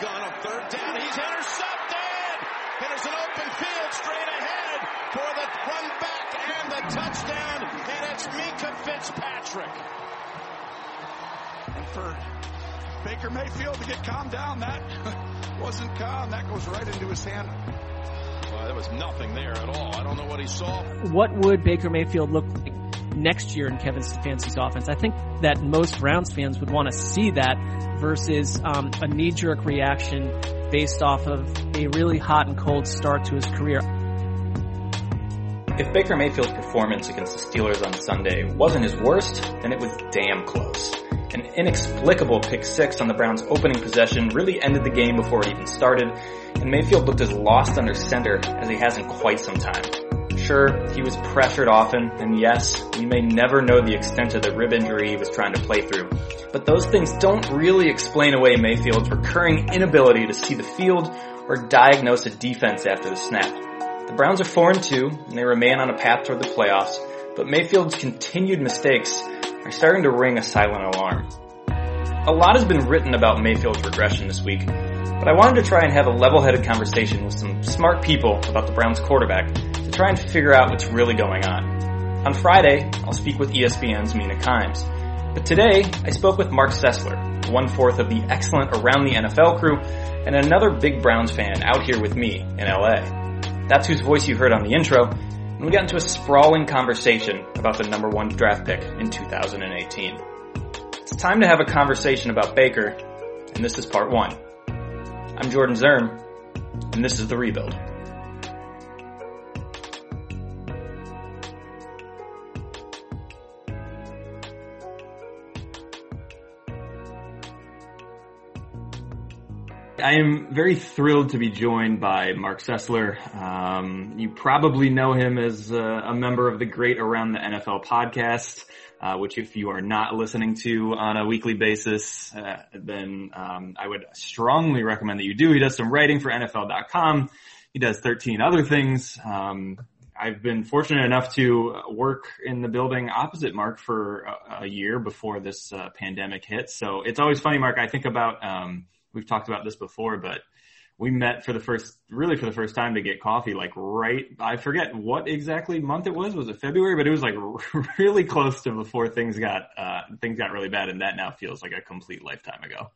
shotgun on third down. He's intercepted. And there's an open field straight ahead for the run back and the touchdown. And it's Minkah Fitzpatrick. And for Baker Mayfield to get calmed down, that wasn't calm. That goes right into his hand. Well, there was nothing there at all. I don't know what he saw. What would Baker Mayfield look like next year in Kevin Stefanski's offense? I think that most Browns fans would want to see that versus um, a knee-jerk reaction based off of a really hot and cold start to his career. If Baker Mayfield's performance against the Steelers on Sunday wasn't his worst, then it was damn close. An inexplicable pick six on the Browns' opening possession really ended the game before it even started, and Mayfield looked as lost under center as he has in quite some time. Sure, he was pressured often, and yes, we may never know the extent of the rib injury he was trying to play through. But those things don't really explain away Mayfield's recurring inability to see the field or diagnose a defense after the snap. The Browns are 4 and 2, and they remain on a path toward the playoffs, but Mayfield's continued mistakes are starting to ring a silent alarm. A lot has been written about Mayfield's regression this week, but I wanted to try and have a level-headed conversation with some smart people about the Browns quarterback to try and figure out what's really going on. On Friday, I'll speak with ESPN's Mina Kimes. But today, I spoke with Marc Sessler, one fourth of the excellent Around the NFL crew, and another big Browns fan out here with me in LA. That's whose voice you heard on the intro, and we got into a sprawling conversation about the number one draft pick in 2018. It's time to have a conversation about Baker, and this is part one. I'm Jordan Zirm, and this is The Rebuild. I am very thrilled to be joined by Marc Sessler. Um, you probably know him as uh, a member of the Great Around the NFL podcast, uh, which if you are not listening to on a weekly basis, uh, then um, I would strongly recommend that you do. He does some writing for NFL.com. He does 13 other things. Um, I've been fortunate enough to work in the building opposite Marc for a, a year before this uh, pandemic hit. So it's always funny, Marc. I think about um, we've talked about this before, but we met for the first, really for the first time to get coffee, like right, I forget what exactly month it was. Was it February? But it was like really close to before things got, uh, things got really bad. And that now feels like a complete lifetime ago.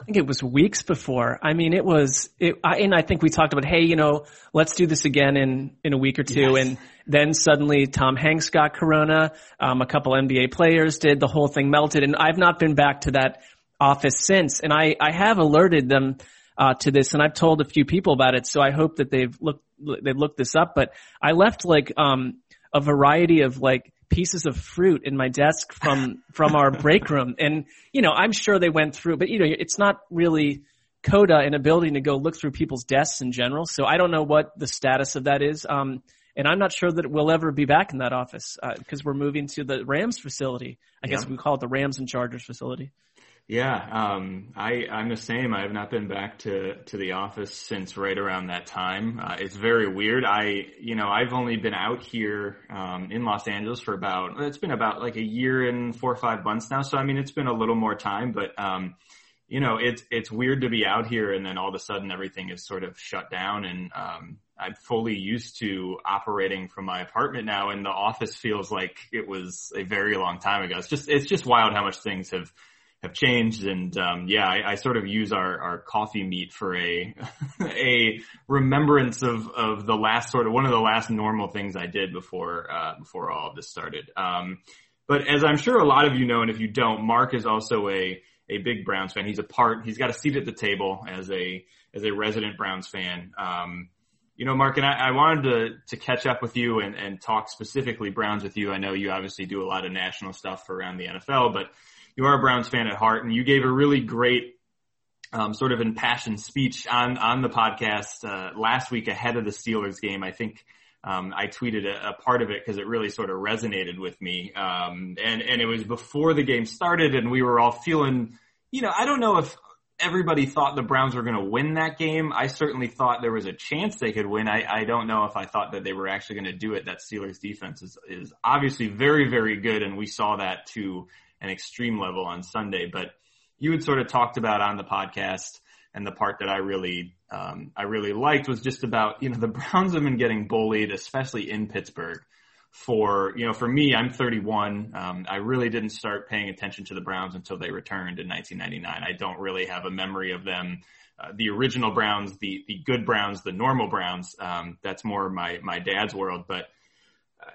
I think it was weeks before. I mean, it was, it, I, and I think we talked about, hey, you know, let's do this again in, in a week or two. Yes. And then suddenly Tom Hanks got corona. Um, a couple NBA players did. The whole thing melted. And I've not been back to that office since, and I, I have alerted them uh, to this, and I've told a few people about it. So I hope that they've looked they've looked this up. But I left like um, a variety of like pieces of fruit in my desk from from our break room, and you know I'm sure they went through, but you know it's not really coda in a building to go look through people's desks in general. So I don't know what the status of that is. Um, and I'm not sure that we'll ever be back in that office because uh, we're moving to the Rams facility. I yeah. guess we call it the Rams and Chargers facility. Yeah, um, I, I'm the same. I have not been back to, to the office since right around that time. Uh, it's very weird. I, you know, I've only been out here, um, in Los Angeles for about, it's been about like a year and four or five months now. So, I mean, it's been a little more time, but, um, you know, it's, it's weird to be out here and then all of a sudden everything is sort of shut down and, um, I'm fully used to operating from my apartment now and the office feels like it was a very long time ago. It's just, it's just wild how much things have, have changed. And um, yeah, I, I, sort of use our, our coffee meet for a a remembrance of of the last sort of one of the last normal things I did before uh, before all of this started. Um, but as I'm sure a lot of you know, and if you don't, Marc is also a a big Browns fan. He's a part. He's got a seat at the table as a as a resident Browns fan. Um, you know, Marc, and I, I, wanted to to catch up with you and, and talk specifically Browns with you. I know you obviously do a lot of national stuff around the NFL, but you are a Browns fan at heart, and you gave a really great um, sort of impassioned speech on on the podcast uh, last week ahead of the Steelers game. I think um, I tweeted a, a part of it because it really sort of resonated with me, um, and and it was before the game started, and we were all feeling, you know, I don't know if everybody thought the Browns were going to win that game. I certainly thought there was a chance they could win. I, I don't know if I thought that they were actually going to do it. That Steelers defense is, is obviously very, very good. And we saw that to an extreme level on Sunday. But you had sort of talked about on the podcast and the part that I really, um, I really liked was just about, you know, the Browns have been getting bullied, especially in Pittsburgh for, you know, for me, I'm 31. Um, I really didn't start paying attention to the Browns until they returned in 1999. I don't really have a memory of them. Uh, the original Browns, the, the good Browns, the normal Browns. Um, that's more my, my dad's world, but,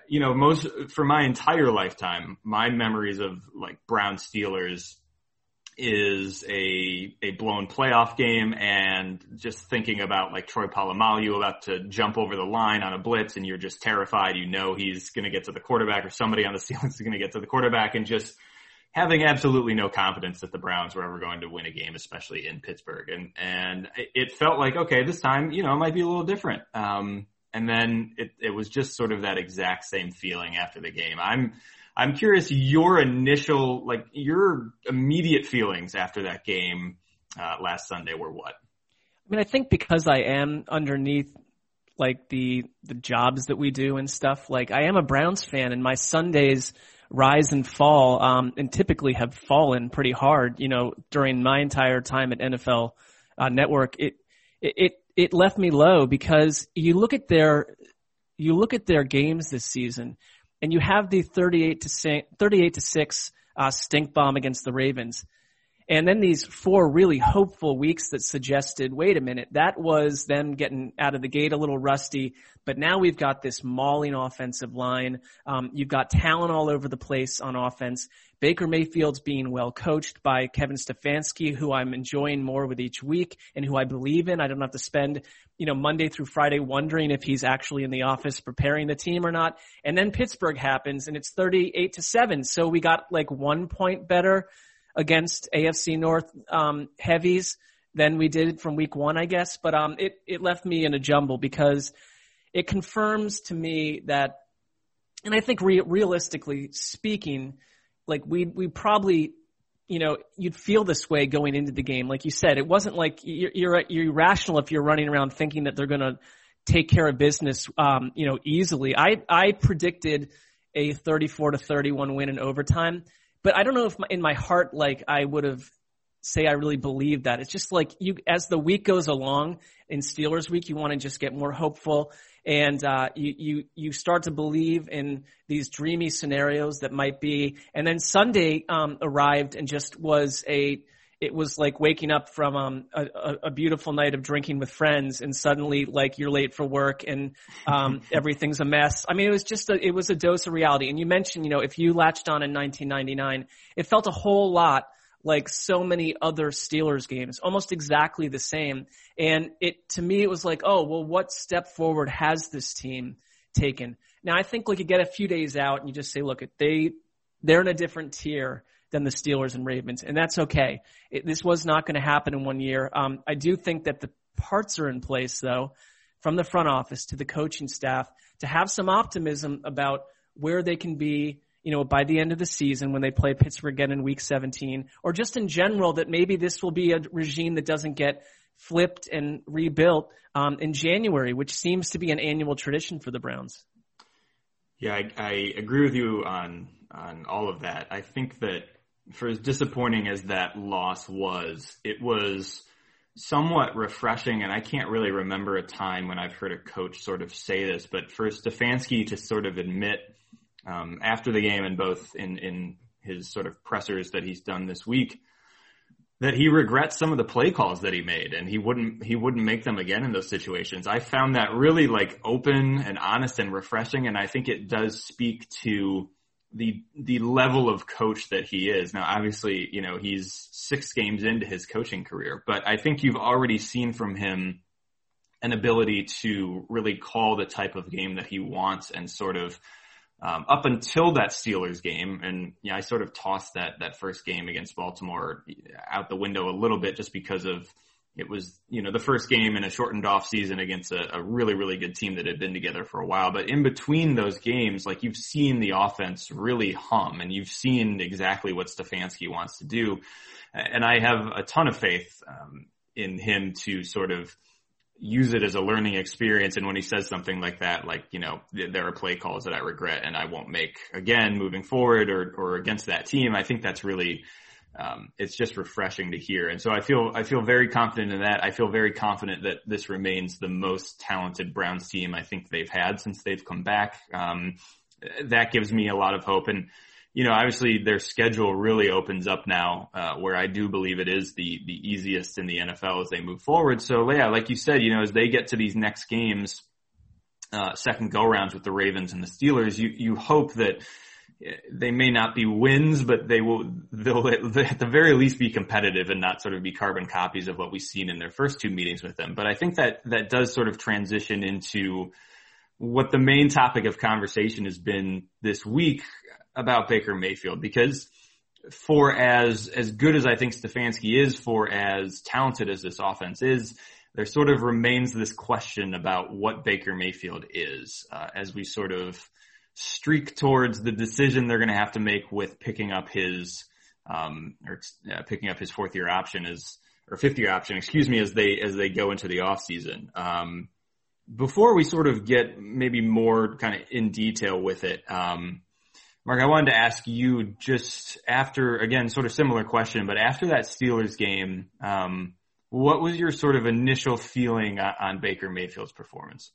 you know, most, for my entire lifetime, my memories of like Brown Steelers is a a blown playoff game and just thinking about like Troy Polamalu about to jump over the line on a blitz and you're just terrified. You know he's going to get to the quarterback or somebody on the Steelers is going to get to the quarterback and just having absolutely no confidence that the Browns were ever going to win a game, especially in Pittsburgh. And and it felt like okay, this time you know it might be a little different. Um, and then it it was just sort of that exact same feeling after the game. I'm I'm curious your initial, like your immediate feelings after that game uh, last Sunday were what? I mean, I think because I am underneath like the the jobs that we do and stuff. Like I am a Browns fan, and my Sundays rise and fall, um, and typically have fallen pretty hard. You know, during my entire time at NFL uh, Network, it it it left me low because you look at their you look at their games this season and you have the 38 to 6, 38 to 6 uh, stink bomb against the Ravens. And then these four really hopeful weeks that suggested, wait a minute, that was them getting out of the gate a little rusty, but now we've got this mauling offensive line. Um, you've got talent all over the place on offense. Baker Mayfield's being well coached by Kevin Stefanski, who I'm enjoying more with each week and who I believe in. I don't have to spend, you know, Monday through Friday wondering if he's actually in the office preparing the team or not. And then Pittsburgh happens and it's 38 to 7. So we got like one point better against AFC North um, heavies than we did from week one, I guess. But um, it, it left me in a jumble because it confirms to me that, and I think re- realistically speaking, like we we probably you know you'd feel this way going into the game. Like you said it wasn't like you're you're, you're irrational if you're running around thinking that they're going to take care of business um you know easily. I i predicted a 34 to 31 win in overtime but i don't know if my, in my heart like i would have say I really believe that. It's just like you, as the week goes along in Steelers week, you want to just get more hopeful and uh, you you you start to believe in these dreamy scenarios that might be. And then Sunday um, arrived and just was a it was like waking up from um, a, a, beautiful night of drinking with friends, and suddenly like you're late for work and um, everything's a mess. I mean, it was just a, it was a dose of reality. And you mentioned, you know, if you latched on in 1999, it felt a whole lot like so many other Steelers games, almost exactly the same. And it, to me, it was like, oh, well, what step forward has this team taken? Now, I think like you get a few days out and you just say, look, they, they're in a different tier than the Steelers and Ravens, and that's okay. It, this was not going to happen in one year. Um, I do think that the parts are in place though, from the front office to the coaching staff to have some optimism about where they can be you know, by the end of the season when they play Pittsburgh again in week 17, or just in general that maybe this will be a regime that doesn't get flipped and rebuilt um, in January, which seems to be an annual tradition for the Browns. Yeah, I, I agree with you on on all of that. I think that for as disappointing as that loss was, it was somewhat refreshing, and I can't really remember a time when I've heard a coach sort of say this, but for Stefanski to sort of admit um, after the game and both in, in his sort of pressers that he's done this week that he regrets some of the play calls that he made and he wouldn't he wouldn't make them again in those situations. I found that really like open and honest and refreshing and I think it does speak to the the level of coach that he is. Now obviously, you know, he's 6 games into his coaching career, but I think you've already seen from him an ability to really call the type of game that he wants and sort of um, up until that Steelers game, and yeah, I sort of tossed that that first game against Baltimore out the window a little bit just because of it was you know the first game in a shortened off season against a, a really really good team that had been together for a while. But in between those games, like you've seen the offense really hum, and you've seen exactly what Stefanski wants to do, and I have a ton of faith um, in him to sort of use it as a learning experience. And when he says something like that, like, you know, there are play calls that I regret and I won't make again moving forward or, or against that team, I think that's really, um, it's just refreshing to hear. And so I feel I feel very confident in that. I feel very confident that this remains the most talented Browns team I think they've had since they've come back. Um, that gives me a lot of hope. And you know, obviously their schedule really opens up now, uh, where I do believe it is the the easiest in the NFL as they move forward. So yeah, like you said, you know, as they get to these next games, uh, second go rounds with the Ravens and the Steelers, you you hope that they may not be wins, but they will, they'll at the very least be competitive and not sort of be carbon copies of what we've seen in their first two meetings with them. But I think that that does sort of transition into what the main topic of conversation has been this week about Baker Mayfield because for as, as good as I think Stefanski is, for as talented as this offense is, there sort of remains this question about what Baker Mayfield is, uh, as we sort of, streak towards the decision they're going to have to make with picking up his um, or uh, picking up his fourth year option as or fifth year option, excuse me, as they as they go into the off season. Um, before we sort of get maybe more kind of in detail with it, um, Marc, I wanted to ask you just after again, sort of similar question, but after that Steelers game, um, what was your sort of initial feeling on, on Baker Mayfield's performance?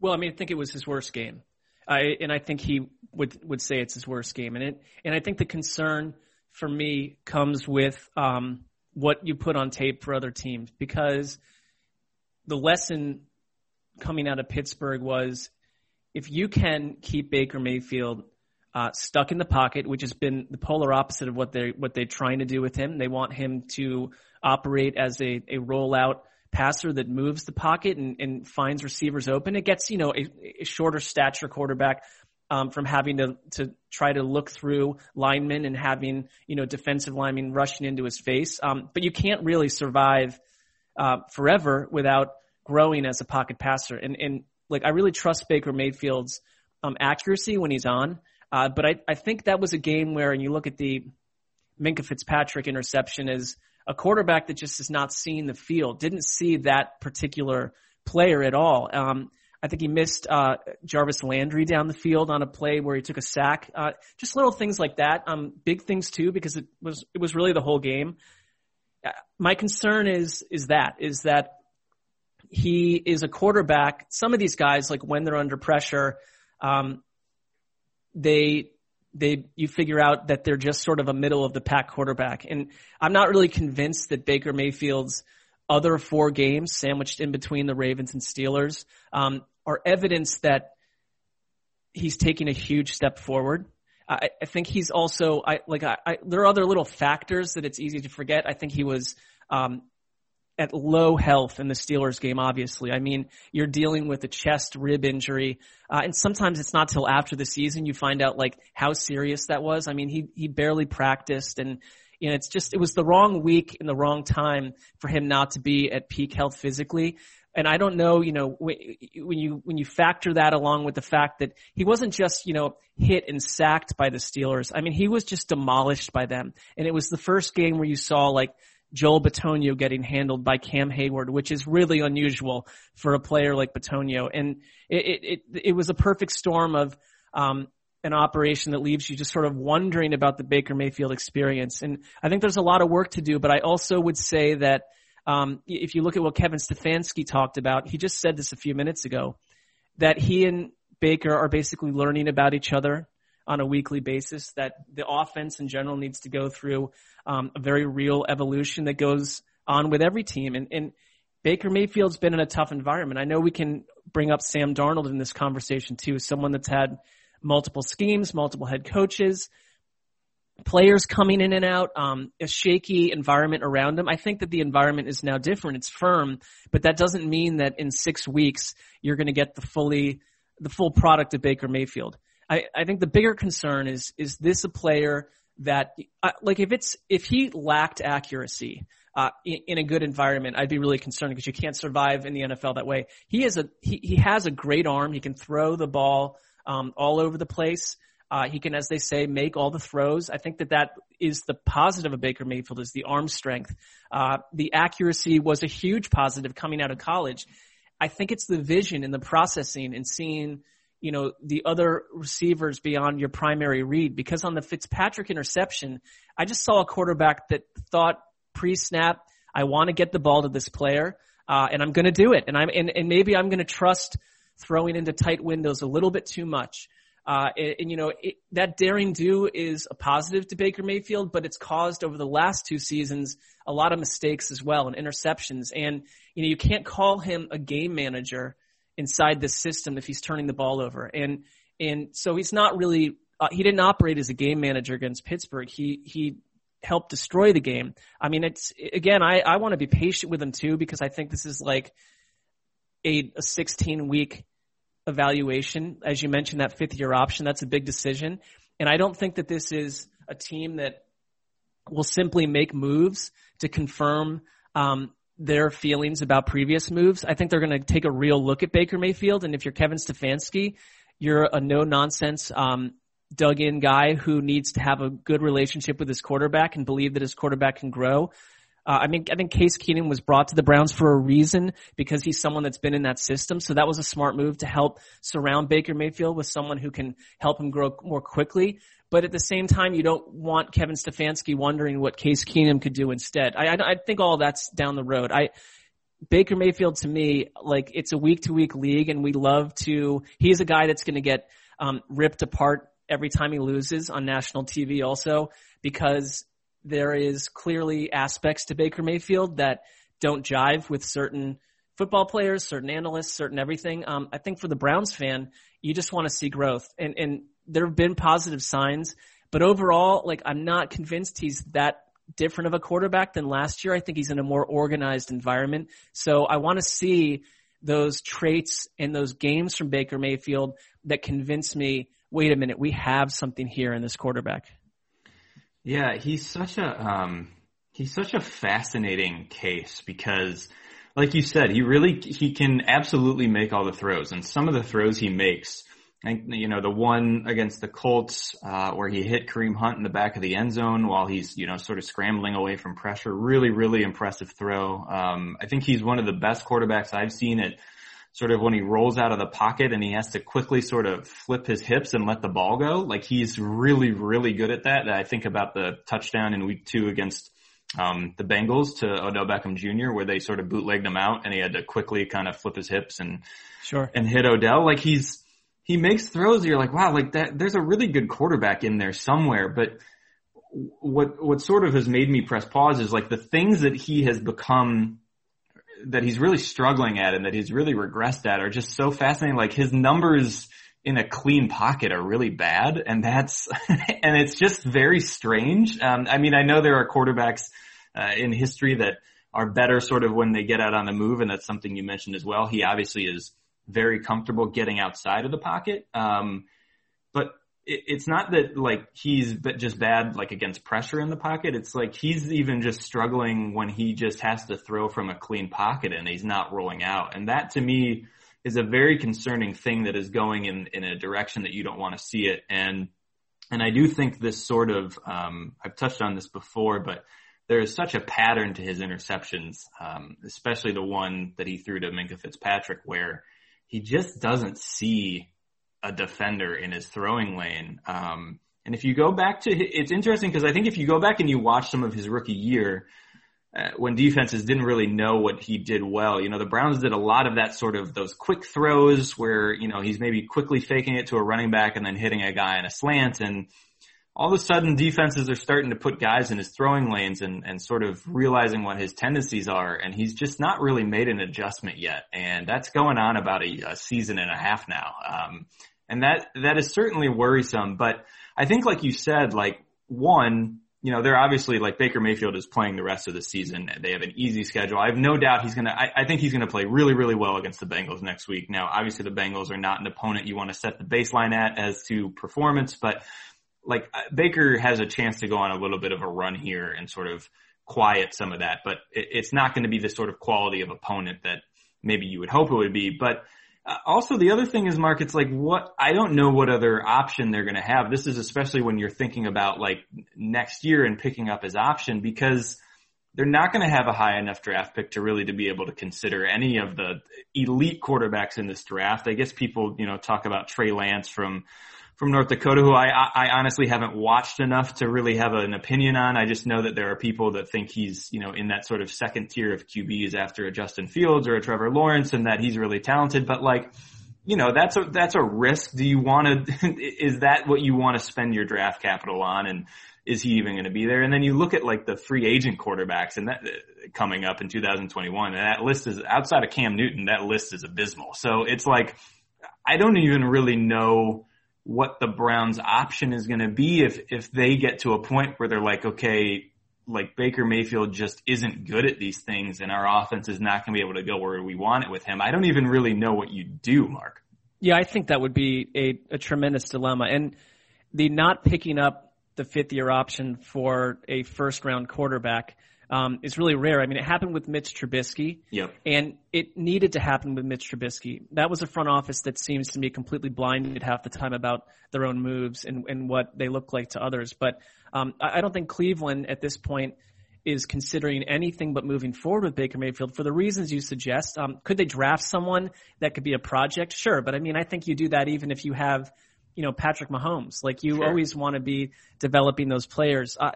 Well, I mean, I think it was his worst game. I, and I think he would would say it's his worst game. And it and I think the concern for me comes with um, what you put on tape for other teams because the lesson coming out of Pittsburgh was if you can keep Baker Mayfield uh, stuck in the pocket, which has been the polar opposite of what they what they're trying to do with him. They want him to operate as a, a rollout passer that moves the pocket and, and finds receivers open. It gets, you know, a, a shorter stature quarterback um, from having to, to try to look through linemen and having, you know, defensive linemen rushing into his face. Um, but you can't really survive uh, forever without growing as a pocket passer. And, and like, I really trust Baker Mayfield's um, accuracy when he's on. Uh, but I, I think that was a game where, and you look at the Minkah Fitzpatrick interception as – a quarterback that just has not seen the field, didn't see that particular player at all. Um, I think he missed uh, Jarvis Landry down the field on a play where he took a sack. Uh, just little things like that. Um, big things too, because it was it was really the whole game. Uh, my concern is is that is that he is a quarterback. Some of these guys, like when they're under pressure, um, they they you figure out that they're just sort of a middle of the pack quarterback. And I'm not really convinced that Baker Mayfield's other four games sandwiched in between the Ravens and Steelers um, are evidence that he's taking a huge step forward. I, I think he's also I like I, I, there are other little factors that it's easy to forget. I think he was um, at low health in the Steelers game, obviously. I mean, you're dealing with a chest rib injury, uh, and sometimes it's not till after the season you find out like how serious that was. I mean, he, he barely practiced and, you know, it's just, it was the wrong week and the wrong time for him not to be at peak health physically. And I don't know, you know, when you, when you factor that along with the fact that he wasn't just, you know, hit and sacked by the Steelers. I mean, he was just demolished by them. And it was the first game where you saw like Joel Bitonio getting handled by Cam Heyward, which is really unusual for a player like Bitonio. And it, it, it, was a perfect storm of, um, an operation that leaves you just sort of wondering about the Baker Mayfield experience. And I think there's a lot of work to do, but I also would say that, um, if you look at what Kevin Stefanski talked about, he just said this a few minutes ago, that he and Baker are basically learning about each other on a weekly basis, that the offense in general needs to go through um, a very real evolution that goes on with every team. And, and Baker Mayfield's been in a tough environment. I know we can bring up Sam Darnold in this conversation too, someone that's had multiple schemes, multiple head coaches, players coming in and out, um, a shaky environment around him. I think that the environment is now different. It's firm, but that doesn't mean that in six weeks you're going to get the fully, the full product of Baker Mayfield. I, I think the bigger concern is, is this a player that, uh, like if it's, if he lacked accuracy, uh, in, in, a good environment, I'd be really concerned because you can't survive in the NFL that way. He is a, he, he has a great arm. He can throw the ball, um, all over the place. Uh, he can, as they say, make all the throws. I think that that is the positive of Baker Mayfield is the arm strength. Uh, the accuracy was a huge positive coming out of college. I think it's the vision and the processing and seeing you know, the other receivers beyond your primary read. Because on the Fitzpatrick interception, I just saw a quarterback that thought pre-snap, I want to get the ball to this player, uh, and I'm going to do it. And I'm, and, and maybe I'm going to trust throwing into tight windows a little bit too much. Uh, and, and, you know, it, that daring do is a positive to Baker Mayfield, but it's caused over the last two seasons a lot of mistakes as well and interceptions. And, you know, you can't call him a game manager inside this system if he's turning the ball over. And, and so he's not really, uh, he didn't operate as a game manager against Pittsburgh. He, he helped destroy the game. I mean, it's, again, I, I want to be patient with him too because I think this is like a, a 16 week evaluation. As you mentioned, that fifth year option, that's a big decision. And I don't think that this is a team that will simply make moves to confirm um, their feelings about previous moves. I think they're going to take a real look at Baker Mayfield. And if you're Kevin Stefanski, you're a no nonsense, um, dug in guy who needs to have a good relationship with his quarterback and believe that his quarterback can grow. Uh, I mean, I think Case Keenum was brought to the Browns for a reason because he's someone that's been in that system. So that was a smart move to help surround Baker Mayfield with someone who can help him grow more quickly. But at the same time, you don't want Kevin Stefanski wondering what Case Keenum could do instead. I, I, I think all that's down the road. I, Baker Mayfield to me, like it's a week to week league and we love to, he's a guy that's going to get, um, ripped apart every time he loses on national TV also because there is clearly aspects to Baker Mayfield that don't jive with certain football players, certain analysts, certain everything. Um, I think for the Browns fan, you just want to see growth, and and there have been positive signs, but overall, like I'm not convinced he's that different of a quarterback than last year. I think he's in a more organized environment, so I want to see those traits and those games from Baker Mayfield that convince me. Wait a minute, we have something here in this quarterback. Yeah, he's such a um, he's such a fascinating case because, like you said, he really he can absolutely make all the throws, and some of the throws he makes. And, you know, the one against the Colts, uh, where he hit Kareem Hunt in the back of the end zone while he's, you know, sort of scrambling away from pressure. Really, really impressive throw. Um, I think he's one of the best quarterbacks I've seen at sort of when he rolls out of the pocket and he has to quickly sort of flip his hips and let the ball go. Like he's really, really good at that. I think about the touchdown in week two against um, the Bengals to Odell Beckham Jr. where they sort of bootlegged him out and he had to quickly kind of flip his hips and, sure. and hit Odell. Like he's, he makes throws. You're like, wow, like that, there's a really good quarterback in there somewhere, but what, what sort of has made me press pause is like the things that he has become that he's really struggling at and that he's really regressed at are just so fascinating. Like his numbers in a clean pocket are really bad and that's, and it's just very strange. Um, I mean, I know there are quarterbacks, uh, in history that are better sort of when they get out on the move and that's something you mentioned as well. He obviously is very comfortable getting outside of the pocket. Um, but it, it's not that like he's just bad like against pressure in the pocket. It's like he's even just struggling when he just has to throw from a clean pocket and he's not rolling out. And that to me is a very concerning thing that is going in in a direction that you don't want to see it. And and I do think this sort of um, I've touched on this before, but there is such a pattern to his interceptions, um, especially the one that he threw to Minkah Fitzpatrick, where he just doesn't see a defender in his throwing lane. Um, and if you go back to, it's interesting because I think if you go back and you watch some of his rookie year, uh, when defenses didn't really know what he did well, you know, the Browns did a lot of that sort of those quick throws where, you know, he's maybe quickly faking it to a running back and then hitting a guy in a slant. And all of a sudden defenses are starting to put guys in his throwing lanes and, and sort of realizing what his tendencies are. And he's just not really made an adjustment yet. And that's going on about a, a season and a half now. Um, and that, that is certainly worrisome. But I think like you said, like one, you know, they're obviously like Baker Mayfield is playing the rest of the season. They have an easy schedule. I have no doubt he's going to, I think he's going to play really, really well against the Bengals next week. Now, obviously the Bengals are not an opponent you want to set the baseline at as to performance, but like Baker has a chance to go on a little bit of a run here and sort of quiet some of that, but it's not going to be the sort of quality of opponent that maybe you would hope it would be. But uh, also, the other thing is, Marc, it's like what I don't know what other option they're going to have. This is especially when you're thinking about like next year and picking up his option because they're not going to have a high enough draft pick to really to be able to consider any of the elite quarterbacks in this draft. I guess people, you know, talk about Trey Lance from from North Dakota, who I, I honestly haven't watched enough to really have an opinion on. I just know that there are people that think he's, you know, in that sort of second tier of QBs after a Justin Fields or a Trevor Lawrence and that he's really talented. But like, you know, that's a, that's a risk. Do you want to, is that what you want to spend your draft capital on? And is he even going to be there? And then you look at like the free agent quarterbacks and that uh, coming up in 2021 and that list is outside of Cam Newton, that list is abysmal. So it's like, I don't even really know what the Browns option is going to be if, if they get to a point where they're like, okay, like Baker Mayfield just isn't good at these things and our offense is not going to be able to go where we want it with him. I don't even really know what you do, Marc. Yeah, I think that would be a, a tremendous dilemma. And the not picking up the fifth year option for a first round quarterback um, is really rare. I mean, it happened with Mitch Trubisky. Yep. And it needed to happen with Mitch Trubisky. That was a front office that seems to me completely blinded half the time about their own moves and, and what they look like to others. But um, I, I don't think Cleveland at this point is considering anything but moving forward with Baker Mayfield for the reasons you suggest. Um, could they draft someone that could be a project? Sure, but I mean, I think you do that even if you have, you know, Patrick Mahomes. Like you sure. always want to be developing those players. Uh,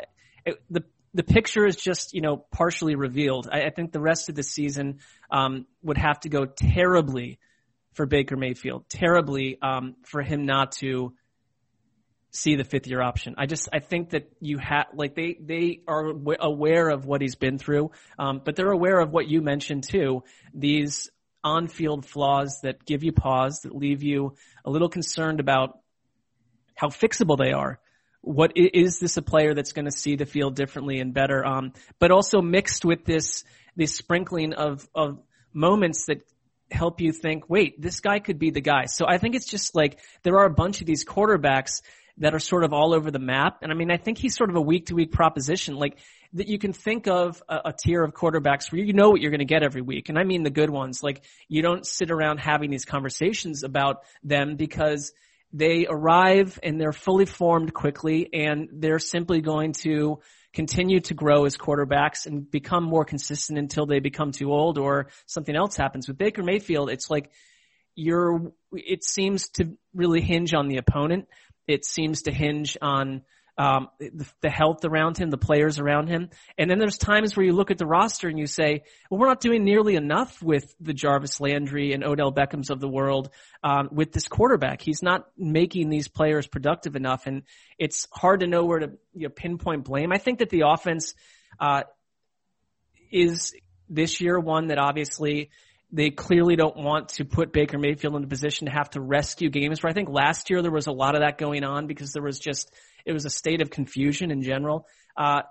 it, the the picture is just you know partially revealed. I, I think the rest of the season um, would have to go terribly for Baker Mayfield, terribly um, for him not to see the fifth year option. I just I think that you have like they they are aware of what he's been through, um, but they're aware of what you mentioned too. These on field flaws that give you pause, that leave you a little concerned about how fixable they are. What is this a player that's going to see the field differently and better? Um, but also mixed with this this sprinkling of of moments that help you think, wait, this guy could be the guy. So I think it's just like there are a bunch of these quarterbacks that are sort of all over the map. And I mean, I think he's sort of a week to week proposition. Like that you can think of a, a tier of quarterbacks where you know what you're going to get every week. And I mean the good ones. Like you don't sit around having these conversations about them because they arrive and they're fully formed quickly and they're simply going to continue to grow as quarterbacks and become more consistent until they become too old or something else happens. With Baker Mayfield, it's like you're, it seems to really hinge on the opponent it seems to hinge on um, the, the, health around him, the players around him. And then there's times where you look at the roster and you say, well, we're not doing nearly enough with the Jarvis Landry and Odell Beckhams of the world um, with this quarterback. He's not making these players productive enough, and it's hard to know where to you know, pinpoint blame. I think that the offense uh, is this year one that obviously they clearly don't want to put Baker Mayfield in a position to have to rescue games. Where I think last year there was a lot of that going on because there was just it was a state of confusion in general. Uh,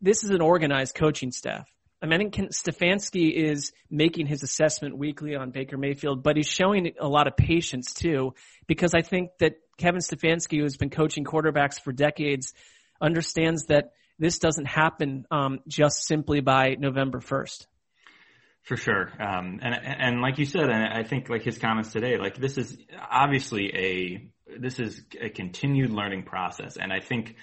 this is an organized coaching staff. I mean, I think Stefanski is making his assessment weekly on Baker Mayfield, but he's showing a lot of patience too, because I think that Kevin Stefanski, who's been coaching quarterbacks for decades, understands that this doesn't happen um, just simply by November 1st. For sure. Um, and, and like you said, and I think like his comments today, like this is obviously a, this is a continued learning process. And I think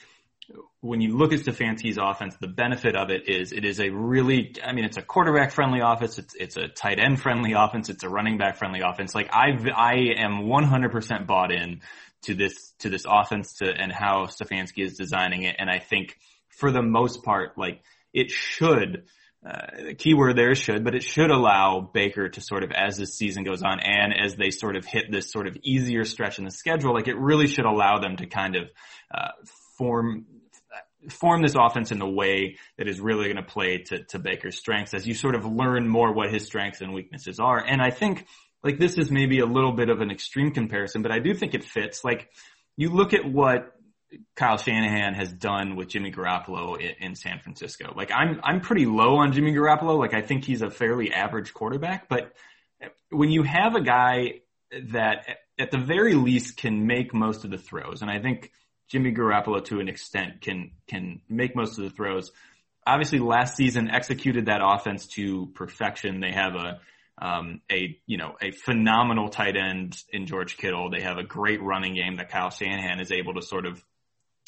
when you look at Stefanski's offense, the benefit of it is it is a really, I mean, it's a quarterback friendly offense. It's, it's a tight end friendly offense. It's a running back friendly offense. Like I, I am 100% bought in to this, to this offense to, and how Stefanski is designing it. And I think for the most part, like it should, uh, keyword there should, but it should allow Baker to sort of, as this season goes on and as they sort of hit this sort of easier stretch in the schedule, like it really should allow them to kind of, uh, form, form this offense in a way that is really going to play to, to Baker's strengths as you sort of learn more what his strengths and weaknesses are. And I think like this is maybe a little bit of an extreme comparison, but I do think it fits. Like you look at what Kyle Shanahan has done with Jimmy Garoppolo in, in, San Francisco. Like I'm, I'm pretty low on Jimmy Garoppolo. Like I think he's a fairly average quarterback, but when you have a guy that at the very least can make most of the throws, and I think Jimmy Garoppolo to an extent can, can make most of the throws. Obviously last season executed that offense to perfection. They have a, um, a you know a phenomenal tight end in George Kittle. They have a great running game that Kyle Shanahan is able to sort of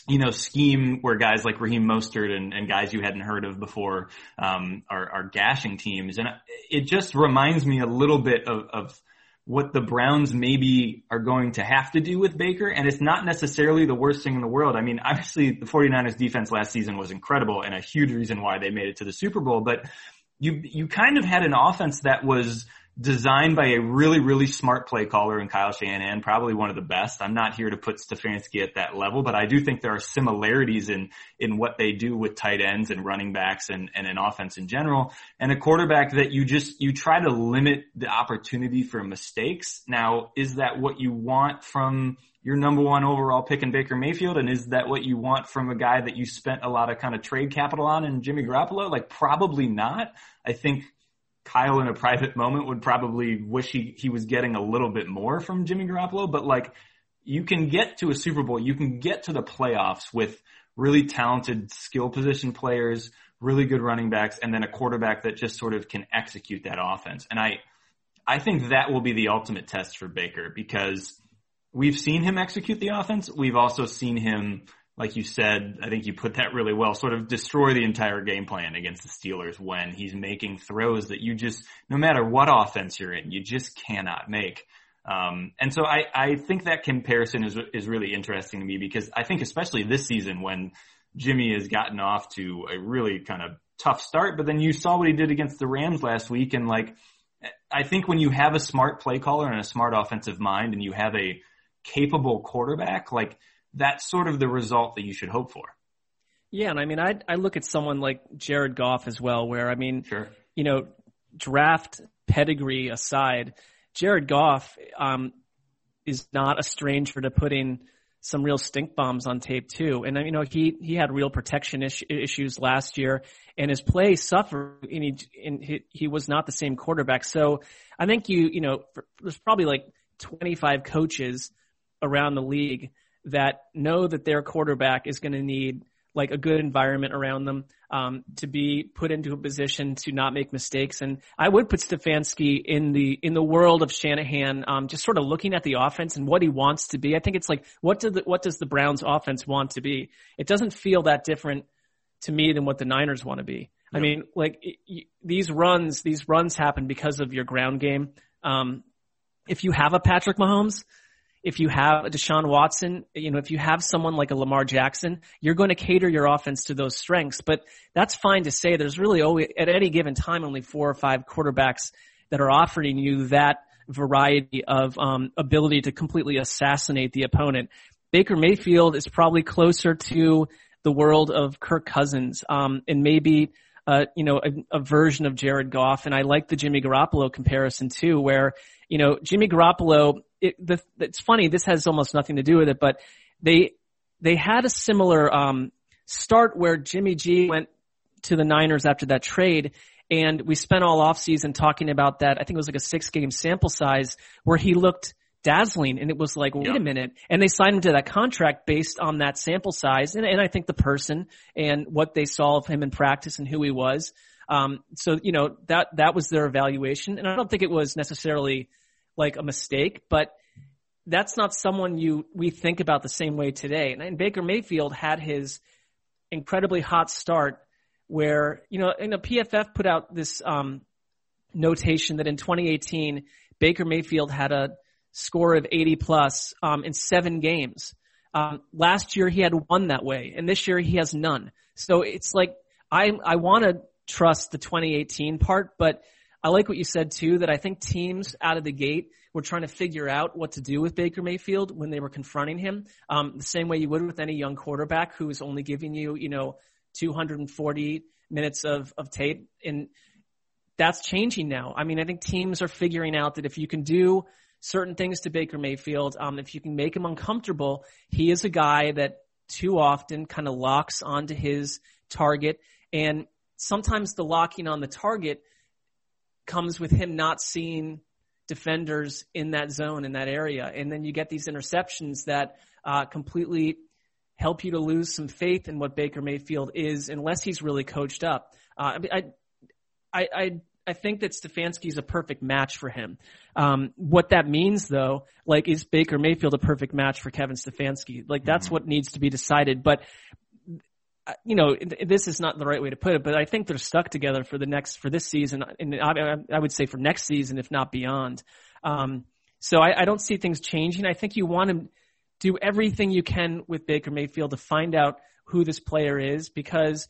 you know, scheme where guys like Raheem Mostert and, and guys you hadn't heard of before um, are, are gashing teams, and it just reminds me a little bit of, of what the Browns maybe are going to have to do with Baker. And it's not necessarily the worst thing in the world. I mean, obviously the 49ers defense last season was incredible and a huge reason why they made it to the Super Bowl, but you, you kind of had an offense that was designed by a really, really smart play caller in Kyle Shanahan, probably one of the best. I'm not here to put Stefanski at that level, but I do think there are similarities in, in what they do with tight ends and running backs and, and an offense in general. And a quarterback that you just, you try to limit the opportunity for mistakes. Now, is that what you want from your number one overall pick in Baker Mayfield? And is that what you want from a guy that you spent a lot of kind of trade capital on in Jimmy Garoppolo? Like probably not. I think Kyle in a private moment would probably wish he, he was getting a little bit more from Jimmy Garoppolo, but like you can get to a Super Bowl, you can get to the playoffs with really talented skill position players, really good running backs, and then a quarterback that just sort of can execute that offense. And I, I think that will be the ultimate test for Baker because we've seen him execute the offense. We've also seen him like you said, I think you put that really well, sort of destroy the entire game plan against the Steelers when he's making throws that you just, no matter what offense you're in, you just cannot make. Um, and so I, I think that comparison is, is really interesting to me because I think especially this season when Jimmy has gotten off to a really kind of tough start, but then you saw what he did against the Rams last week and like, I think when you have a smart play caller and a smart offensive mind and you have a capable quarterback, like that's sort of the result that you should hope for. Yeah, and I mean, I I look at someone like Jared Goff as well, where I mean, sure. you know, draft pedigree aside, Jared Goff um, is not a stranger to putting some real stink bombs on tape too. And you know, he he had real protection is- issues last year, and his play suffered. And he and he, he was not the same quarterback. So I think you you know, there's probably like 25 coaches around the league that know that their quarterback is going to need like a good environment around them um, to be put into a position to not make mistakes. And I would put Stefanski in the in the world of Shanahan, um, just sort of looking at the offense and what he wants to be. I think it's like what does the, what does the Browns offense want to be? It doesn't feel that different to me than what the Niners want to be. Yep. I mean, like it, these runs, these runs happen because of your ground game. Um, if you have a Patrick Mahomes, if you have a Deshaun Watson, you know, if you have someone like a Lamar Jackson, you're going to cater your offense to those strengths. But that's fine to say. There's really always, at any given time, only four or five quarterbacks that are offering you that variety of um, ability to completely assassinate the opponent. Baker Mayfield is probably closer to the world of Kirk Cousins, um, and maybe uh, you know, a, a, version of Jared Goff. And I like the Jimmy Garoppolo comparison too, where, you know, Jimmy Garoppolo, it, the, it's funny, this has almost nothing to do with it, but they, they had a similar, um, start where Jimmy G went to the Niners after that trade. And we spent all off season talking about that. I think it was like a six game sample size where he looked dazzling. And it was like, wait yeah. a minute. And they signed him to that contract based on that sample size. And, and I think the person and what they saw of him in practice and who he was. Um, so, you know, that, that was their evaluation. And I don't think it was necessarily like a mistake, but that's not someone you, we think about the same way today. And, and Baker Mayfield had his incredibly hot start where, you know, and the PFF put out this, um, notation that in 2018, Baker Mayfield had a score of 80 plus um, in seven games. Um, last year he had one that way, and this year he has none. So it's like I I want to trust the 2018 part, but I like what you said too. That I think teams out of the gate were trying to figure out what to do with Baker Mayfield when they were confronting him, um, the same way you would with any young quarterback who is only giving you you know 240 minutes of of tape, and that's changing now. I mean, I think teams are figuring out that if you can do certain things to Baker Mayfield. Um, if you can make him uncomfortable, he is a guy that too often kind of locks onto his target. And sometimes the locking on the target comes with him not seeing defenders in that zone, in that area. And then you get these interceptions that uh, completely help you to lose some faith in what Baker Mayfield is unless he's really coached up. Uh, I, I, I, I think that Stefanski is a perfect match for him. Um, what that means though, like is Baker Mayfield a perfect match for Kevin Stefanski? Like that's mm-hmm. what needs to be decided. But you know, this is not the right way to put it, but I think they're stuck together for the next, for this season, and I, I would say for next season, if not beyond. Um, so I, I don't see things changing. I think you want to do everything you can with Baker Mayfield to find out who this player is because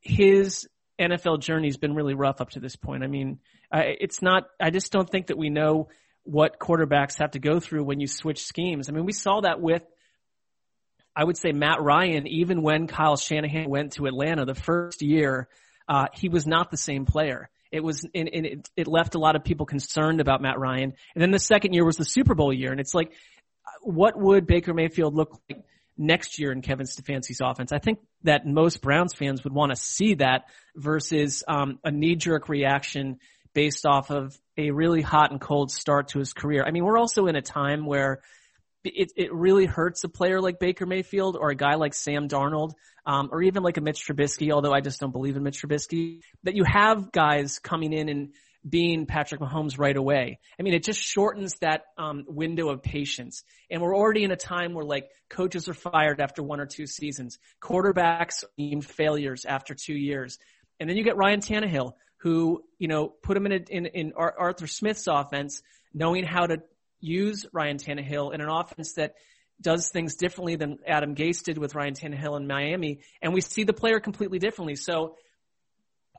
his NFL journey has been really rough up to this point. I mean, it's not, I just don't think that we know what quarterbacks have to go through when you switch schemes. I mean, we saw that with I would say Matt Ryan, even when Kyle Shanahan went to Atlanta the first year, uh, he was not the same player. It was, and, and it, it left a lot of people concerned about Matt Ryan. And then the second year was the Super Bowl year. And it's like, what would Baker Mayfield look like next year in Kevin Stefanski's offense? I think that most Browns fans would want to see that versus, um, a knee jerk reaction based off of a really hot and cold start to his career. I mean, we're also in a time where it, it really hurts a player like Baker Mayfield or a guy like Sam Darnold, um, or even like a Mitch Trubisky, although I just don't believe in Mitch Trubisky, that you have guys coming in and being Patrick Mahomes right away. I mean, it just shortens that um, window of patience. And we're already in a time where like coaches are fired after one or two seasons, quarterbacks deemed failures after two years, and then you get Ryan Tannehill, who you know put him in a, in, in Arthur Smith's offense, knowing how to use Ryan Tannehill in an offense that does things differently than Adam Gase did with Ryan Tannehill in Miami, and we see the player completely differently. So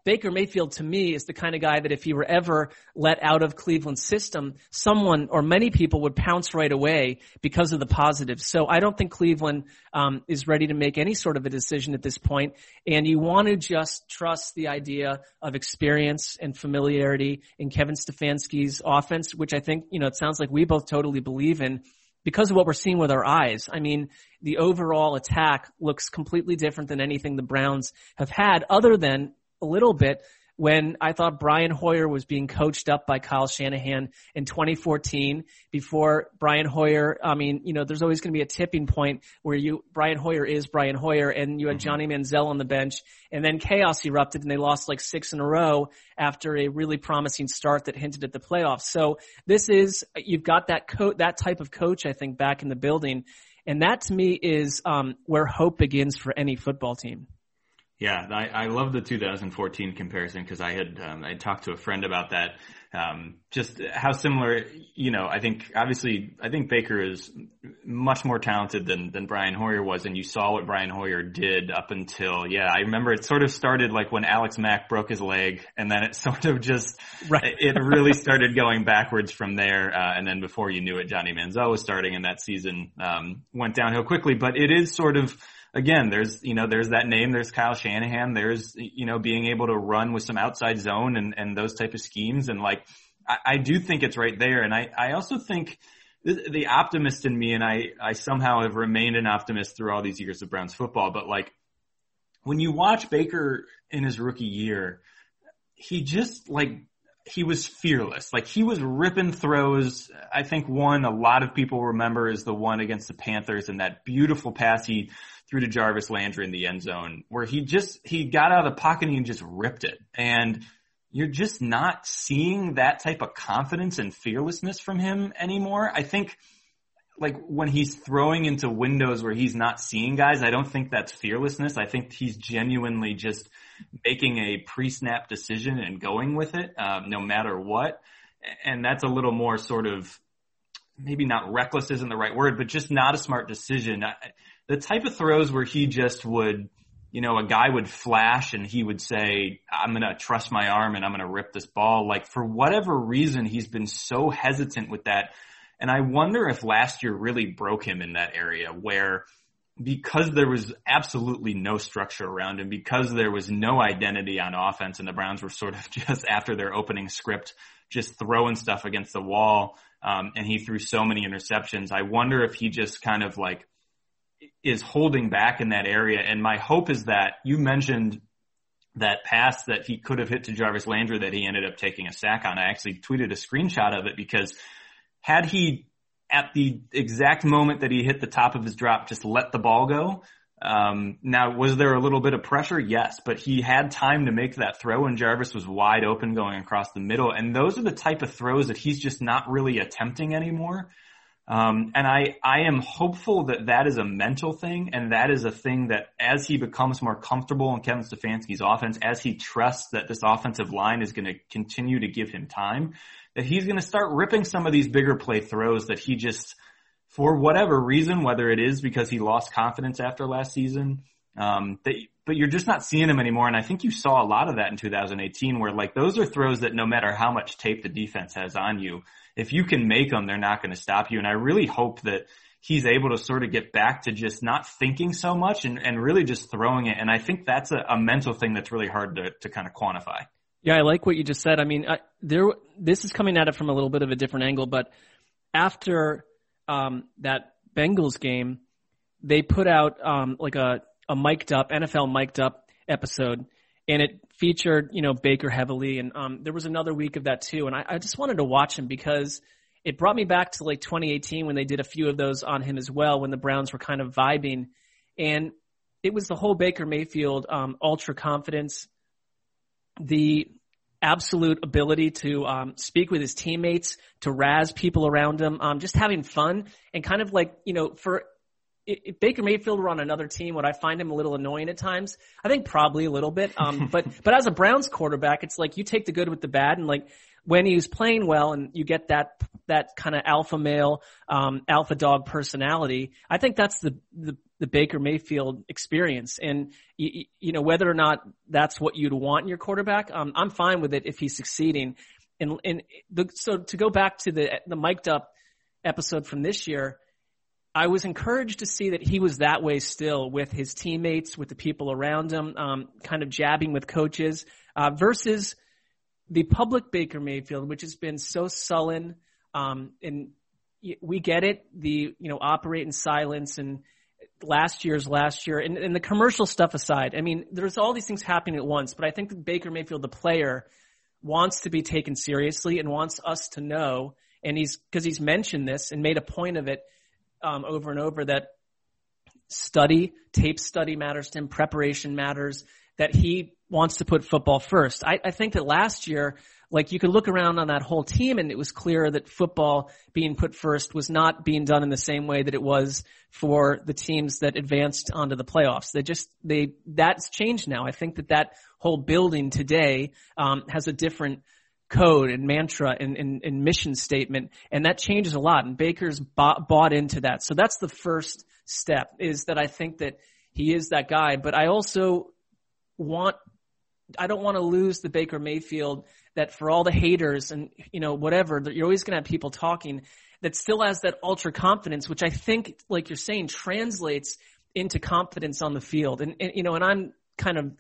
Baker Mayfield to me is the kind of guy that if he were ever let out of Cleveland's system, someone or many people would pounce right away because of the positives. So I don't think Cleveland um, is ready to make any sort of a decision at this point. And you want to just trust the idea of experience and familiarity in Kevin Stefanski's offense, which I think you know it sounds like we both totally believe in because of what we're seeing with our eyes. I mean, the overall attack looks completely different than anything the Browns have had other than a little bit when I thought Brian Hoyer was being coached up by Kyle Shanahan in 2014 before Brian Hoyer, I mean, you know, there's always going to be a tipping point where you, Brian Hoyer is Brian Hoyer and you had mm-hmm. Johnny Manziel on the bench and then chaos erupted and they lost like six in a row after a really promising start that hinted at the playoffs. So this is, you've got that that type of coach, I think, back in the building. And that to me is, um, where hope begins for any football team. Yeah, I, I love the 2014 comparison because I had um, I talked to a friend about that. Um, just how similar, you know. I think obviously I think Baker is much more talented than than Brian Hoyer was, and you saw what Brian Hoyer did up until yeah. I remember it sort of started like when Alex Mack broke his leg, and then it sort of just right. it really started going backwards from there. Uh, and then before you knew it, Johnny Manziel was starting, and that season um, went downhill quickly. But it is sort of again, there's, you know, there's that name, there's Kyle Shanahan, there's, you know, being able to run with some outside zone and, and those type of schemes. And like, I, I do think it's right there. And I, I also think the, the optimist in me, and I, I somehow have remained an optimist through all these years of Browns football, but like, when you watch Baker in his rookie year, he just like he was fearless. Like he was ripping throws. I think one a lot of people remember is the one against the Panthers and that beautiful pass he threw to Jarvis Landry in the end zone where he just, he got out of the pocket and he just ripped it. And you're just not seeing that type of confidence and fearlessness from him anymore. I think like when he's throwing into windows where he's not seeing guys, I don't think that's fearlessness. I think he's genuinely just making a pre-snap decision and going with it, um, no matter what. And that's a little more sort of maybe not reckless isn't the right word, but just not a smart decision. I, the type of throws where he just would, you know, a guy would flash and he would say, I'm going to trust my arm and I'm going to rip this ball. Like for whatever reason, he's been so hesitant with that. And I wonder if last year really broke him in that area where because there was absolutely no structure around him, because there was no identity on offense and the Browns were sort of just after their opening script, just throwing stuff against the wall. Um, and he threw so many interceptions. I wonder if he just kind of like is holding back in that area. And my hope is that you mentioned that pass that he could have hit to Jarvis Landry that he ended up taking a sack on. I actually tweeted a screenshot of it because had he at the exact moment that he hit the top of his drop just let the ball go, Um, now, was there a little bit of pressure? Yes, but he had time to make that throw and Jarvis was wide open going across the middle. And those are the type of throws that he's just not really attempting anymore. Um, and I, I am hopeful that that is a mental thing and that is a thing that as he becomes more comfortable in Kevin Stefanski's offense, as he trusts that this offensive line is going to continue to give him time, that he's going to start ripping some of these bigger play throws that he just, for whatever reason, whether it is because he lost confidence after last season, um, that, but you're just not seeing him anymore. And I think you saw a lot of that in 2018 where like those are throws that no matter how much tape the defense has on you, if you can make them, they're not going to stop you. And I really hope that he's able to sort of get back to just not thinking so much and, and really just throwing it. And I think that's a, a mental thing that's really hard to, to kind of quantify. Yeah, I like what you just said. I mean, I, there, this is coming at it from a little bit of a different angle, but after, um, that Bengals game, they put out, um, like a, a mic'd up, NFL mic'd up episode and it featured, you know, Baker heavily. And um, there was another week of that too. And I, I just wanted to watch him because it brought me back to like 2018 when they did a few of those on him as well, when the Browns were kind of vibing. And it was the whole Baker Mayfield um, ultra confidence, the absolute ability to um, speak with his teammates, to razz people around him, um, just having fun and kind of like, you know, for if Baker Mayfield were on another team, would I find him a little annoying at times? I think probably a little bit. Um, but but as a Browns quarterback, it's like you take the good with the bad, and like when he's playing well, and you get that that kind of alpha male, um, alpha dog personality. I think that's the the, the Baker Mayfield experience, and you, you know whether or not that's what you'd want in your quarterback, um, I'm fine with it if he's succeeding. And and the, so to go back to the the mic'd up episode from this year I was encouraged to see that he was that way still with his teammates, with the people around him, um, kind of jabbing with coaches, uh, versus the public Baker Mayfield, which has been so sullen. Um, and we get it. The, you know, operate in silence and last year's last year and, and the commercial stuff aside. I mean, there's all these things happening at once, but I think that Baker Mayfield, the player, wants to be taken seriously and wants us to know. And he's, cause he's mentioned this and made a point of it um, over and over that study, tape study matters to him, preparation matters, that he wants to put football first. I, I think that last year, like you could look around on that whole team and it was clear that football being put first was not being done in the same way that it was for the teams that advanced onto the playoffs. They just, they, that's changed now. I think that that whole building today, um, has a different code and mantra and, and, and, mission statement. And that changes a lot. And Baker's bought, bought into that. So that's the first step is that I think that he is that guy. But I also want, I don't want to lose the Baker Mayfield that for all the haters and, you know, whatever, that you're always going to have people talking that still has that ultra confidence, which I think, like you're saying, translates into confidence on the field. And, and you know, and I'm kind of,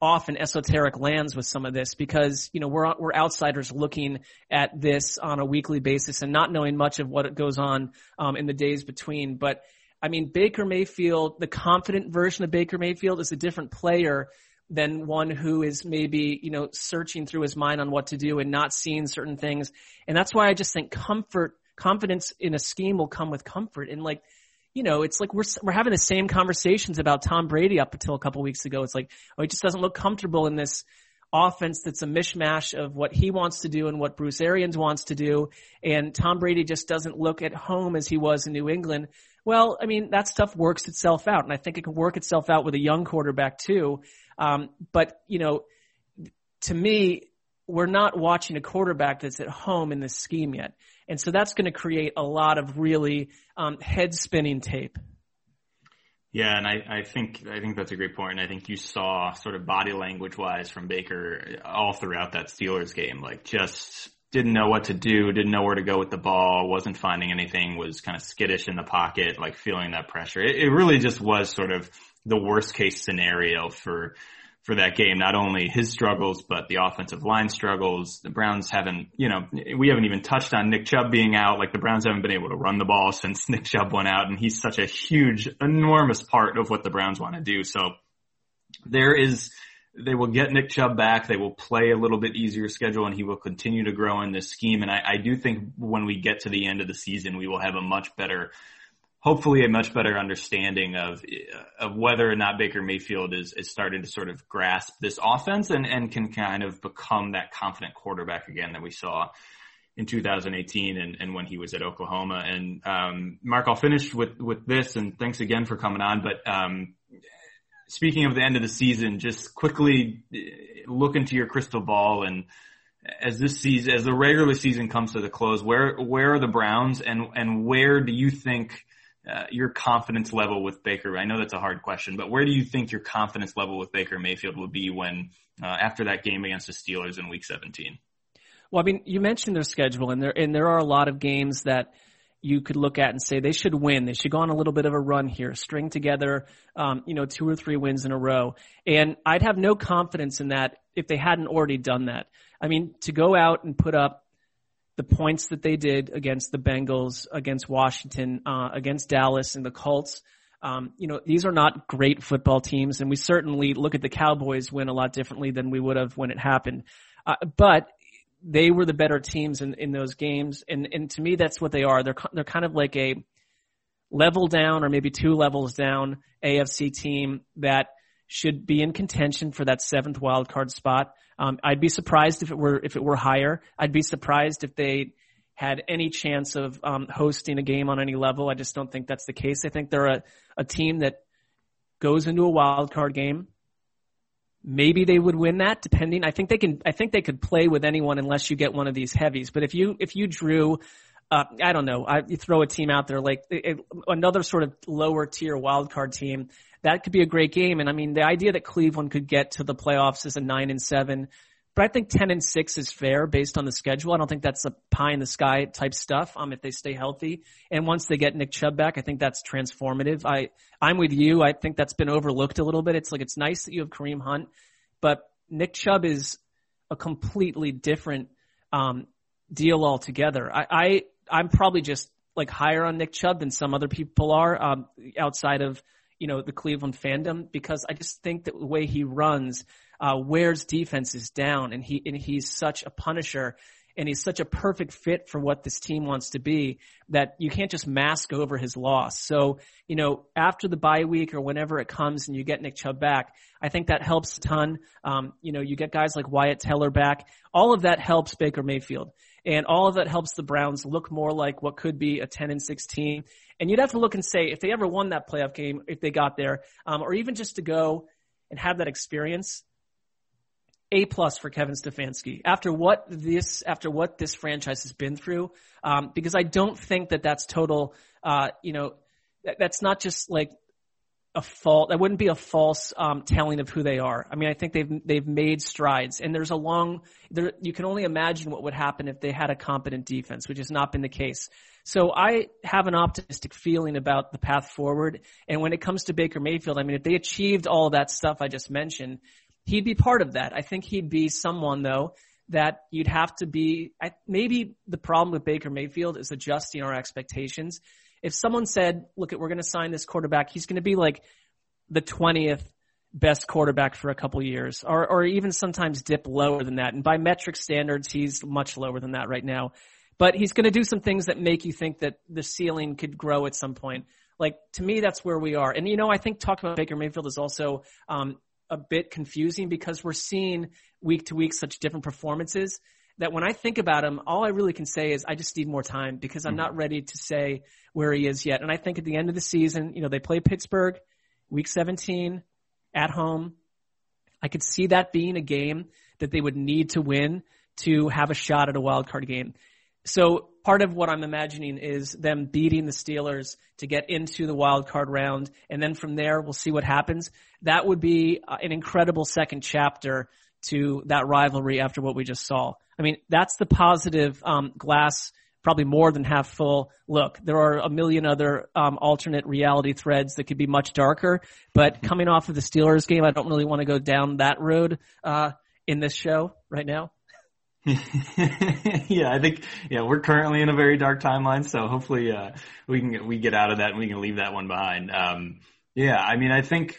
off in esoteric lands with some of this because, you know, we're, we're outsiders looking at this on a weekly basis and not knowing much of what it goes on, um, in the days between. But I mean, Baker Mayfield, the confident version of Baker Mayfield is a different player than one who is maybe, you know, searching through his mind on what to do and not seeing certain things. And that's why I just think comfort, confidence in a scheme will come with comfort. And like, you know, it's like we're we're having the same conversations about Tom Brady up until a couple weeks ago. It's like, oh, he just doesn't look comfortable in this offense that's a mishmash of what he wants to do and what Bruce Arians wants to do. And Tom Brady just doesn't look at home as he was in New England. Well, I mean, that stuff works itself out. And I think it can work itself out with a young quarterback too. Um, but, you know, to me, we're not watching a quarterback that's at home in this scheme yet. And so that's going to create a lot of really um, head spinning tape. Yeah, and I, I think I think that's a great point. And I think you saw sort of body language wise from Baker all throughout that Steelers game, like just didn't know what to do, didn't know where to go with the ball, wasn't finding anything, was kind of skittish in the pocket, like feeling that pressure. It, it really just was sort of the worst case scenario for for that game. Not only his struggles, but the offensive line struggles. The Browns haven't, you know, we haven't even touched on Nick Chubb being out. Like the Browns haven't been able to run the ball since Nick Chubb went out and he's such a huge, enormous part of what the Browns want to do. So there is, they will get Nick Chubb back. They will play a little bit easier schedule and he will continue to grow in this scheme. And I, I do think when we get to the end of the season, we will have a much better hopefully a much better understanding of of whether or not Baker Mayfield is is starting to sort of grasp this offense and and can kind of become that confident quarterback again that we saw in 2018 and, and when he was at Oklahoma. And um, Marc, I'll finish with with this, and thanks again for coming on. But um, speaking of the end of the season, just quickly uh, look into your crystal ball and as this season, as the regular season comes to the close, where where are the Browns and and where do you think uh, your confidence level with Baker? I know that's a hard question, but where do you think your confidence level with Baker Mayfield will be when uh, after that game against the Steelers in Week 17? Well, I mean, you mentioned their schedule, and there and there are a lot of games that you could look at and say they should win. They should go on a little bit of a run here, string together, um, you know, two or three wins in a row. And I'd have no confidence in that if they hadn't already done that. I mean, to go out and put up the points that they did against the Bengals, against Washington, uh, against Dallas and the Colts. Um, you know, these are not great football teams, and we certainly look at the Cowboys win a lot differently than we would have when it happened. Uh, but they were the better teams in, in those games, and and to me, that's what they are. They're they're kind of like a level down or maybe two levels down AFC team that should be in contention for that seventh wild card spot. Um, I'd be surprised if it were if it were higher. I'd be surprised if they had any chance of um, hosting a game on any level. I just don't think that's the case. I think they're a, a team that goes into a wild card game. Maybe they would win that, depending. I think they can. I think they could play with anyone unless you get one of these heavies. But if you if you drew uh, I don't know. I, you throw a team out there like it, another sort of lower tier wild card team that could be a great game. And I mean, the idea that Cleveland could get to the playoffs is a nine and seven, but I think 10 and six is fair based on the schedule. I don't think that's a pie in the sky type stuff. Um, if they stay healthy and once they get Nick Chubb back, I think that's transformative. I, I'm with you. I think that's been overlooked a little bit. It's like, it's nice that you have Kareem Hunt, but Nick Chubb is a completely different, um, deal altogether. I, I, I'm probably just like higher on Nick Chubb than some other people are, um, outside of, you know, the Cleveland fandom because I just think that the way he runs, uh, wears defenses down and he, and he's such a punisher and he's such a perfect fit for what this team wants to be that you can't just mask over his loss. So, you know, after the bye week or whenever it comes and you get Nick Chubb back, I think that helps a ton. Um, you know, you get guys like Wyatt Teller back. All of that helps Baker Mayfield. And all of that helps the Browns look more like what could be a 10 and 16. And you'd have to look and say if they ever won that playoff game, if they got there, um, or even just to go and have that experience, a plus for Kevin Stefanski after what this after what this franchise has been through. Um, because I don't think that that's total. Uh, you know, that, that's not just like a fault. That wouldn't be a false um, telling of who they are. I mean, I think they've they've made strides, and there's a long. There, you can only imagine what would happen if they had a competent defense, which has not been the case. So I have an optimistic feeling about the path forward. And when it comes to Baker Mayfield, I mean, if they achieved all that stuff I just mentioned, he'd be part of that. I think he'd be someone though that you'd have to be. I, maybe the problem with Baker Mayfield is adjusting our expectations if someone said, look, we're going to sign this quarterback, he's going to be like the 20th best quarterback for a couple years or, or even sometimes dip lower than that. And by metric standards, he's much lower than that right now. But he's going to do some things that make you think that the ceiling could grow at some point. Like to me, that's where we are. And you know, I think talking about Baker Mayfield is also um, a bit confusing because we're seeing week to week such different performances that when I think about him, all I really can say is I just need more time because I'm mm-hmm. not ready to say where he is yet. And I think at the end of the season, you know, they play Pittsburgh week 17 at home. I could see that being a game that they would need to win to have a shot at a wild card game. So part of what I'm imagining is them beating the Steelers to get into the wild card round. And then from there, we'll see what happens. That would be uh, an incredible second chapter to that rivalry after what we just saw. I mean, that's the positive um, glass, probably more than half full look. There are a million other um, alternate reality threads that could be much darker, but mm-hmm. coming off of the Steelers game, I don't really want to go down that road uh, in this show right now. yeah, I think yeah we're currently in a very dark timeline, so hopefully uh, we can we get out of that and we can leave that one behind. Um, yeah, I mean I think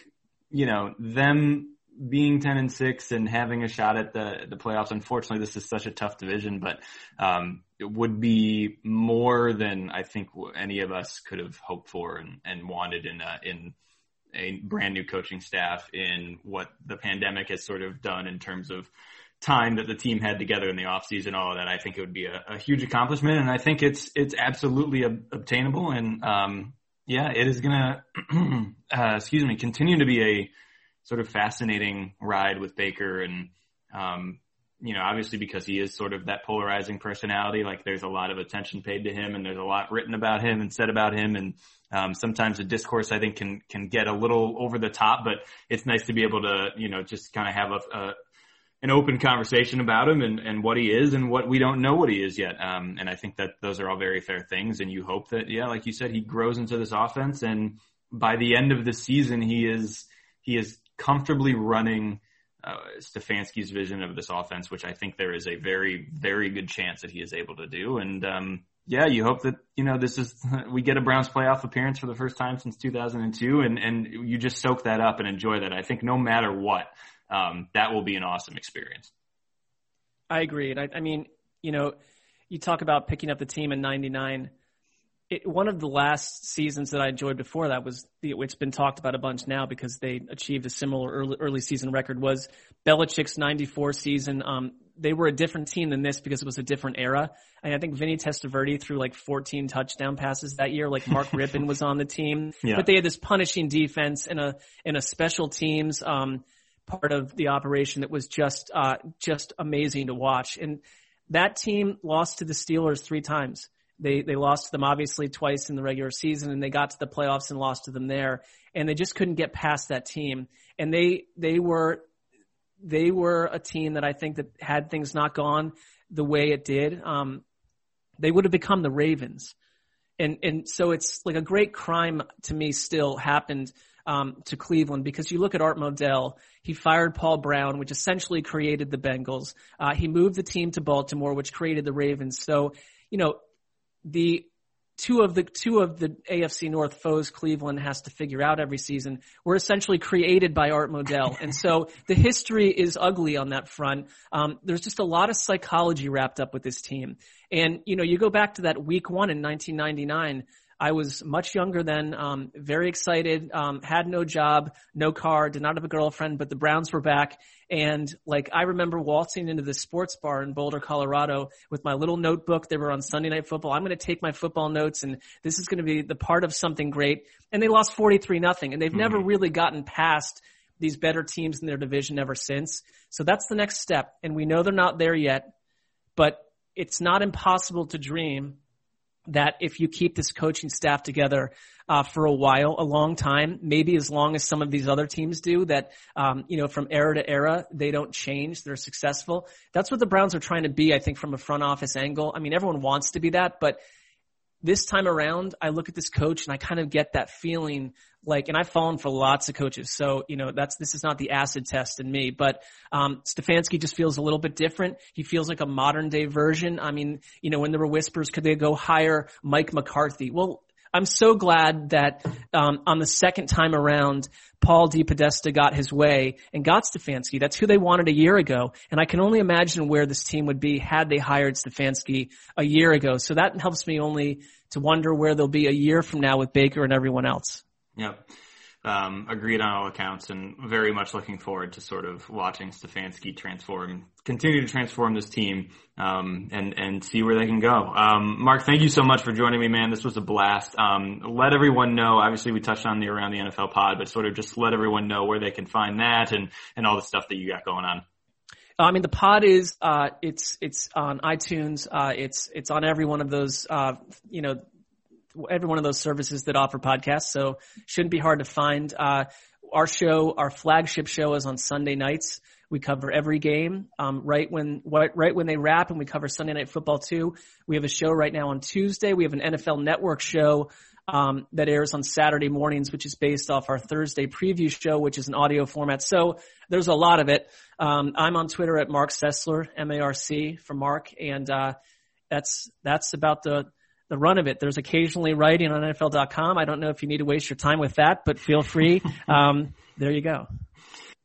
you know them being 10 and 6 and having a shot at the the playoffs unfortunately this is such a tough division but um it would be more than I think any of us could have hoped for and and wanted in a, in a brand new coaching staff in what the pandemic has sort of done in terms of time that the team had together in the offseason, all of that, I think it would be a, a huge accomplishment. And I think it's, it's absolutely ob- obtainable. And, um, yeah, it is going to, uh, excuse me, continue to be a sort of fascinating ride with Baker. And, um, you know, obviously because he is sort of that polarizing personality, like there's a lot of attention paid to him and there's a lot written about him and said about him. And, um, sometimes the discourse I think can, can get a little over the top, but it's nice to be able to, you know, just kind of have a, a an open conversation about him and, and what he is and what we don't know what he is yet. Um, and I think that those are all very fair things. And you hope that, yeah, like you said, he grows into this offense. And by the end of the season, he is, he is comfortably running, uh, Stefanski's vision of this offense, which I think there is a very, very good chance that he is able to do. And, um, yeah, you hope that, you know, this is, we get a Browns playoff appearance for the first time since 2002 and, and you just soak that up and enjoy that. I think no matter what, um, that will be an awesome experience. I agree. And I, I mean, you know, you talk about picking up the team in 99. It, one of the last seasons that I enjoyed before that was the, it's been talked about a bunch now because they achieved a similar early, early season record was Belichick's 94 season. Um, they were a different team than this because it was a different era. And I think Vinny Testaverde threw like 14 touchdown passes that year. Like Mark Rypien was on the team, yeah. but they had this punishing defense and a, and a special teams, um, part of the operation that was just uh, just amazing to watch. And that team lost to the Steelers three times. They they lost to them obviously twice in the regular season, and they got to the playoffs and lost to them there. And they just couldn't get past that team. And they they were they were a team that I think that had things not gone the way it did, um, they would have become the Ravens. And and so it's like a great crime to me still happened um, to Cleveland because you look at Art Modell, he fired Paul Brown, which essentially created the Bengals. Uh, he moved the team to Baltimore, which created the Ravens. So, you know, the two of the two of the AFC North foes Cleveland has to figure out every season were essentially created by Art Modell, and so the history is ugly on that front. Um, there's just a lot of psychology wrapped up with this team, and you know you go back to that Week One in 1999 I was much younger then, um, very excited, um, had no job, no car, did not have a girlfriend, but the Browns were back. And like, I remember waltzing into the sports bar in Boulder, Colorado with my little notebook. They were on Sunday night football. I'm going to take my football notes and this is going to be the part of something great. And they lost 43 nothing and they've mm-hmm. never really gotten past these better teams in their division ever since. So that's the next step. And we know they're not there yet, but it's not impossible to dream that if you keep this coaching staff together uh, for a while, a long time, maybe as long as some of these other teams do, that um, you know from era to era they don't change, they're successful. That's what the Browns are trying to be, I think, from a front office angle. I mean, everyone wants to be that, but this time around, I look at this coach and I kind of get that feeling like, and I've fallen for lots of coaches. So, you know, that's, this is not the acid test in me, but, um, Stefanski just feels a little bit different. He feels like a modern day version. I mean, you know, when there were whispers, could they go hire Mike McCarthy? Well, I'm so glad that um, on the second time around, Paul DePodesta got his way and got Stefanski. That's who they wanted a year ago. And I can only imagine where this team would be had they hired Stefanski a year ago. So that helps me only to wonder where they'll be a year from now with Baker and everyone else. Yep um, agreed on all accounts and very much looking forward to sort of watching Stefanski transform, continue to transform this team, um, and, and see where they can go. Um, Marc, thank you so much for joining me, man. This was a blast. Um, let everyone know, obviously we touched on the around the NFL pod, but sort of just let everyone know where they can find that and, and all the stuff that you got going on. I mean, the pod is, uh, it's, it's on iTunes. Uh, it's, it's on every one of those, uh, you know, every one of those services that offer podcasts. So shouldn't be hard to find. Uh, our show, our flagship show is on Sunday nights. We cover every game, um, right when, right when they wrap and we cover Sunday night football too. We have a show right now on Tuesday. We have an NFL network show, um, that airs on Saturday mornings, which is based off our Thursday preview show, which is an audio format. So there's a lot of it. Um, I'm on Twitter at Marc Sessler, M-A-R-C for Marc. And, uh, that's, that's about the, the run of it. There's occasionally writing on NFL.com. I don't know if you need to waste your time with that, but feel free. Um, there you go.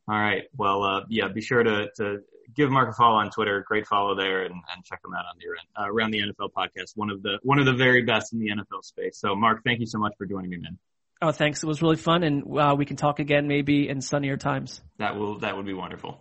All right. Well, uh, yeah, be sure to, to give Marc a follow on Twitter. Great follow there and, and check him out on the uh, around the NFL podcast. One of the, one of the very best in the NFL space. So Marc, thank you so much for joining me, man. Oh, thanks. It was really fun and uh, we can talk again maybe in sunnier times. That will, that would be wonderful.